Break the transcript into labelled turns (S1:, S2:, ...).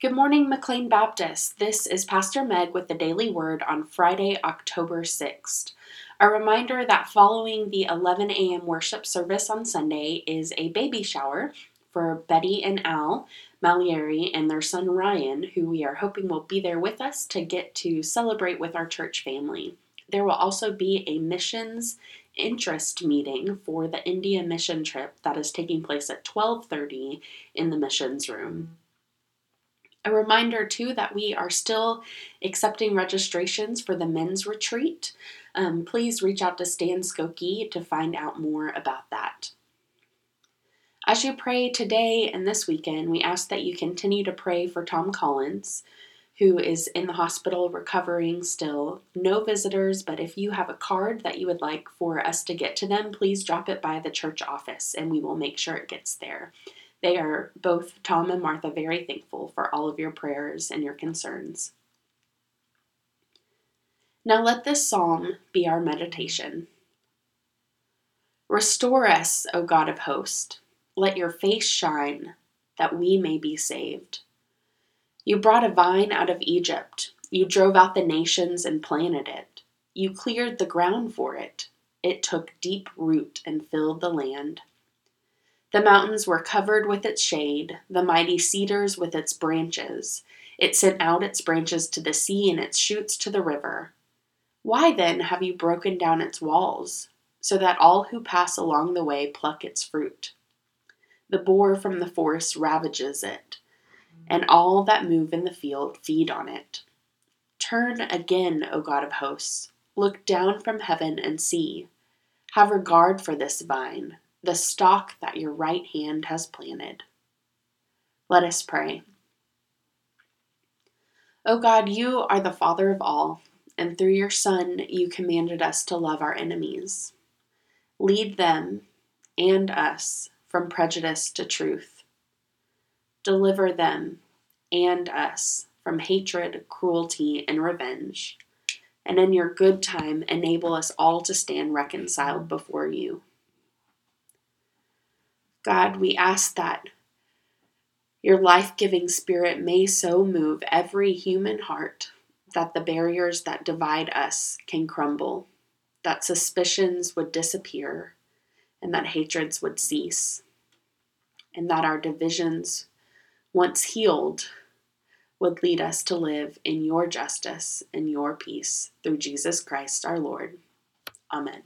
S1: Good morning, McLean Baptist. This is Pastor Meg with the Daily Word on Friday, October 6th. A reminder that following the 11 a.m. worship service on Sunday is a baby shower for Betty and Al Malieri and their son Ryan, who we are hoping will be there with us to get to celebrate with our church family. There will also be a missions interest meeting for the India mission trip that is taking place at 12:30 in the missions room. A reminder, too, that we are still accepting registrations for the men's retreat. Um, please reach out to Stan Skokie to find out more about that. As you pray today and this weekend, we ask that you continue to pray for Tom Collins, who is in the hospital recovering still. No visitors, but if you have a card that you would like for us to get to them, please drop it by the church office and we will make sure it gets there. They are both, Tom and Martha, very thankful for all of your prayers and your concerns. Now let this psalm be our meditation. Restore us, O God of hosts. Let your face shine, that we may be saved. You brought a vine out of Egypt. You drove out the nations and planted it. You cleared the ground for it. It took deep root and filled the land. The mountains were covered with its shade, the mighty cedars with its branches. It sent out its branches to the sea and its shoots to the river. Why then have you broken down its walls, so that all who pass along the way pluck its fruit? The boar from the forest ravages it, and all that move in the field feed on it. Turn again, O God of hosts, look down from heaven and see. Have regard for this vine the stock that your right hand has planted. Let us pray. O God, you are the Father of all, and through your Son you commanded us to love our enemies. Lead them and us from prejudice to truth. Deliver them and us from hatred, cruelty, and revenge. And in your good time, enable us all to stand reconciled before you. God, we ask that your life giving spirit may so move every human heart that the barriers that divide us can crumble, that suspicions would disappear, and that hatreds would cease, and that our divisions, once healed, would lead us to live in your justice and your peace through Jesus Christ our Lord. Amen.